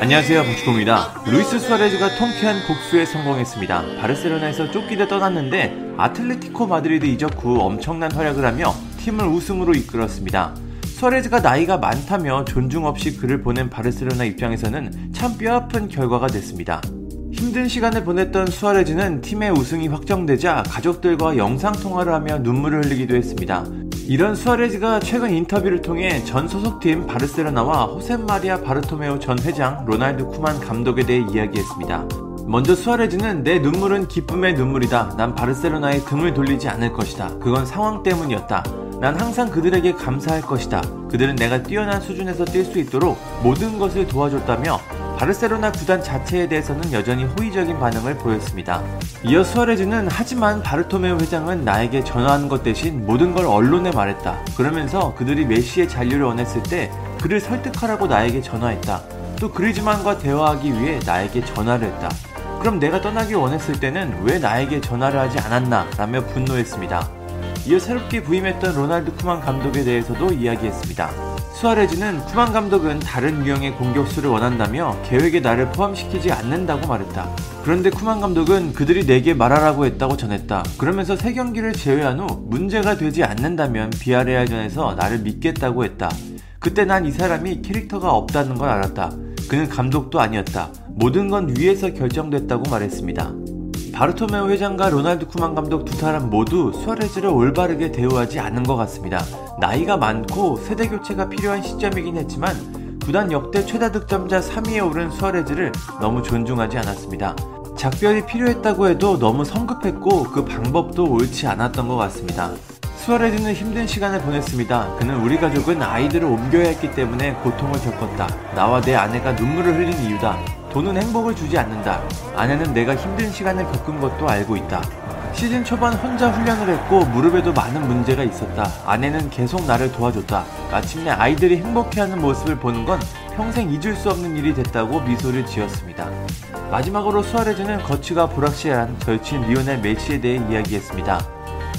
안녕하세요 박주공입니다. 루이스 수아레즈가 통쾌한 복수에 성공했습니다. 바르셀로나에서 쫓기다 떠났는데 아틀레티코 마드리드 이적 후 엄청난 활약을 하며 팀을 우승으로 이끌었습니다. 수아레즈가 나이가 많다며 존중 없이 그를 보낸 바르셀로나 입장에서는 참 뼈아픈 결과가 됐습니다. 힘든 시간을 보냈던 수아레즈는 팀의 우승이 확정되자 가족들과 영상통화를 하며 눈물을 흘리기도 했습니다. 이런 수아레즈가 최근 인터뷰를 통해 전 소속팀 바르셀로나와 호셉 마리아 바르토메우 전 회장 로날드 쿠만 감독에 대해 이야기했습니다. 먼저 수아레즈는 내 눈물은 기쁨의 눈물이다. 난 바르셀로나에 등을 돌리지 않을 것이다. 그건 상황 때문이었다. 난 항상 그들에게 감사할 것이다. 그들은 내가 뛰어난 수준에서 뛸 수 있도록 모든 것을 도와줬다며 바르셀로나 구단 자체에 대해서는 여전히 호의적인 반응을 보였습니다. 이어 수아레즈는 하지만 바르토메오 회장은 나에게 전화한 것 대신 모든 걸 언론에 말했다. 그러면서 그들이 메시의 잔류를 원했을 때 그를 설득하라고 나에게 전화했다. 또 그리즈만과 대화하기 위해 나에게 전화를 했다. 그럼 내가 떠나길 원했을 때는 왜 나에게 전화를 하지 않았나? 라며 분노했습니다. 이어 새롭게 부임했던 로날드 쿠만 감독에 대해서도 이야기했습니다. 수아레즈는 쿠만 감독은 다른 유형의 공격수를 원한다며 계획에 나를 포함시키지 않는다고 말했다. 그런데 쿠만 감독은 그들이 내게 말하라고 했다고 전했다. 그러면서 세 경기를 제외한 후 문제가 되지 않는다면 비아레알전에서 나를 믿겠다고 했다. 그때 난 이 사람이 캐릭터가 없다는 걸 알았다. 그는 감독도 아니었다. 모든 건 위에서 결정됐다고 말했습니다. 바르토메오 회장과 로날드 쿠만 감독 두 사람 모두 수아레즈를 올바르게 대우하지 않은 것 같습니다. 나이가 많고 세대 교체가 필요한 시점이긴 했지만 구단 역대 최다 득점자 3위에 오른 수아레즈를 너무 존중하지 않았습니다. 작별이 필요했다고 해도 너무 성급했고 그 방법도 옳지 않았던 것 같습니다. 수아레즈는 힘든 시간을 보냈습니다. 그는 우리 가족은 아이들을 옮겨야 했기 때문에 고통을 겪었다. 나와 내 아내가 눈물을 흘린 이유다. 돈은 행복을 주지 않는다. 아내는 내가 힘든 시간을 겪은 것도 알고 있다. 시즌 초반 혼자 훈련을 했고 무릎에도 많은 문제가 있었다. 아내는 계속 나를 도와줬다. 마침내 아이들이 행복해하는 모습을 보는 건 평생 잊을 수 없는 일이 됐다고 미소를 지었습니다. 마지막으로 수아레즈는 거치가 불확실한 절친 리오넬 메시에 대해 이야기했습니다.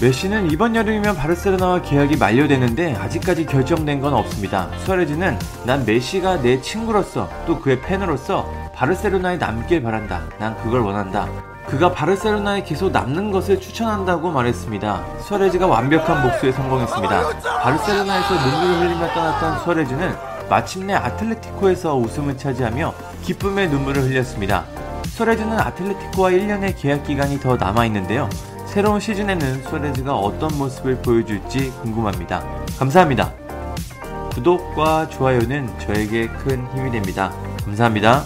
메시는 이번 여름이면 바르셀로나와 계약이 만료되는데 아직까지 결정된 건 없습니다. 수아레즈는 난 메시가 내 친구로서 또 그의 팬으로서 바르셀로나에 남길 바란다. 난 그걸 원한다. 그가 바르셀로나에 계속 남는 것을 추천한다고 말했습니다. 수아레즈가 완벽한 복수에 성공했습니다. 바르셀로나에서 눈물을 흘리며 떠났던 수아레즈는 마침내 아틀레티코에서 우승을 차지하며 기쁨의 눈물을 흘렸습니다. 수아레즈는 아틀레티코와 1년의 계약 기간이 더 남아 있는데요. 새로운 시즌에는 수아레즈가 어떤 모습을 보여줄지 궁금합니다. 감사합니다. 구독과 좋아요는 저에게 큰 힘이 됩니다. 감사합니다.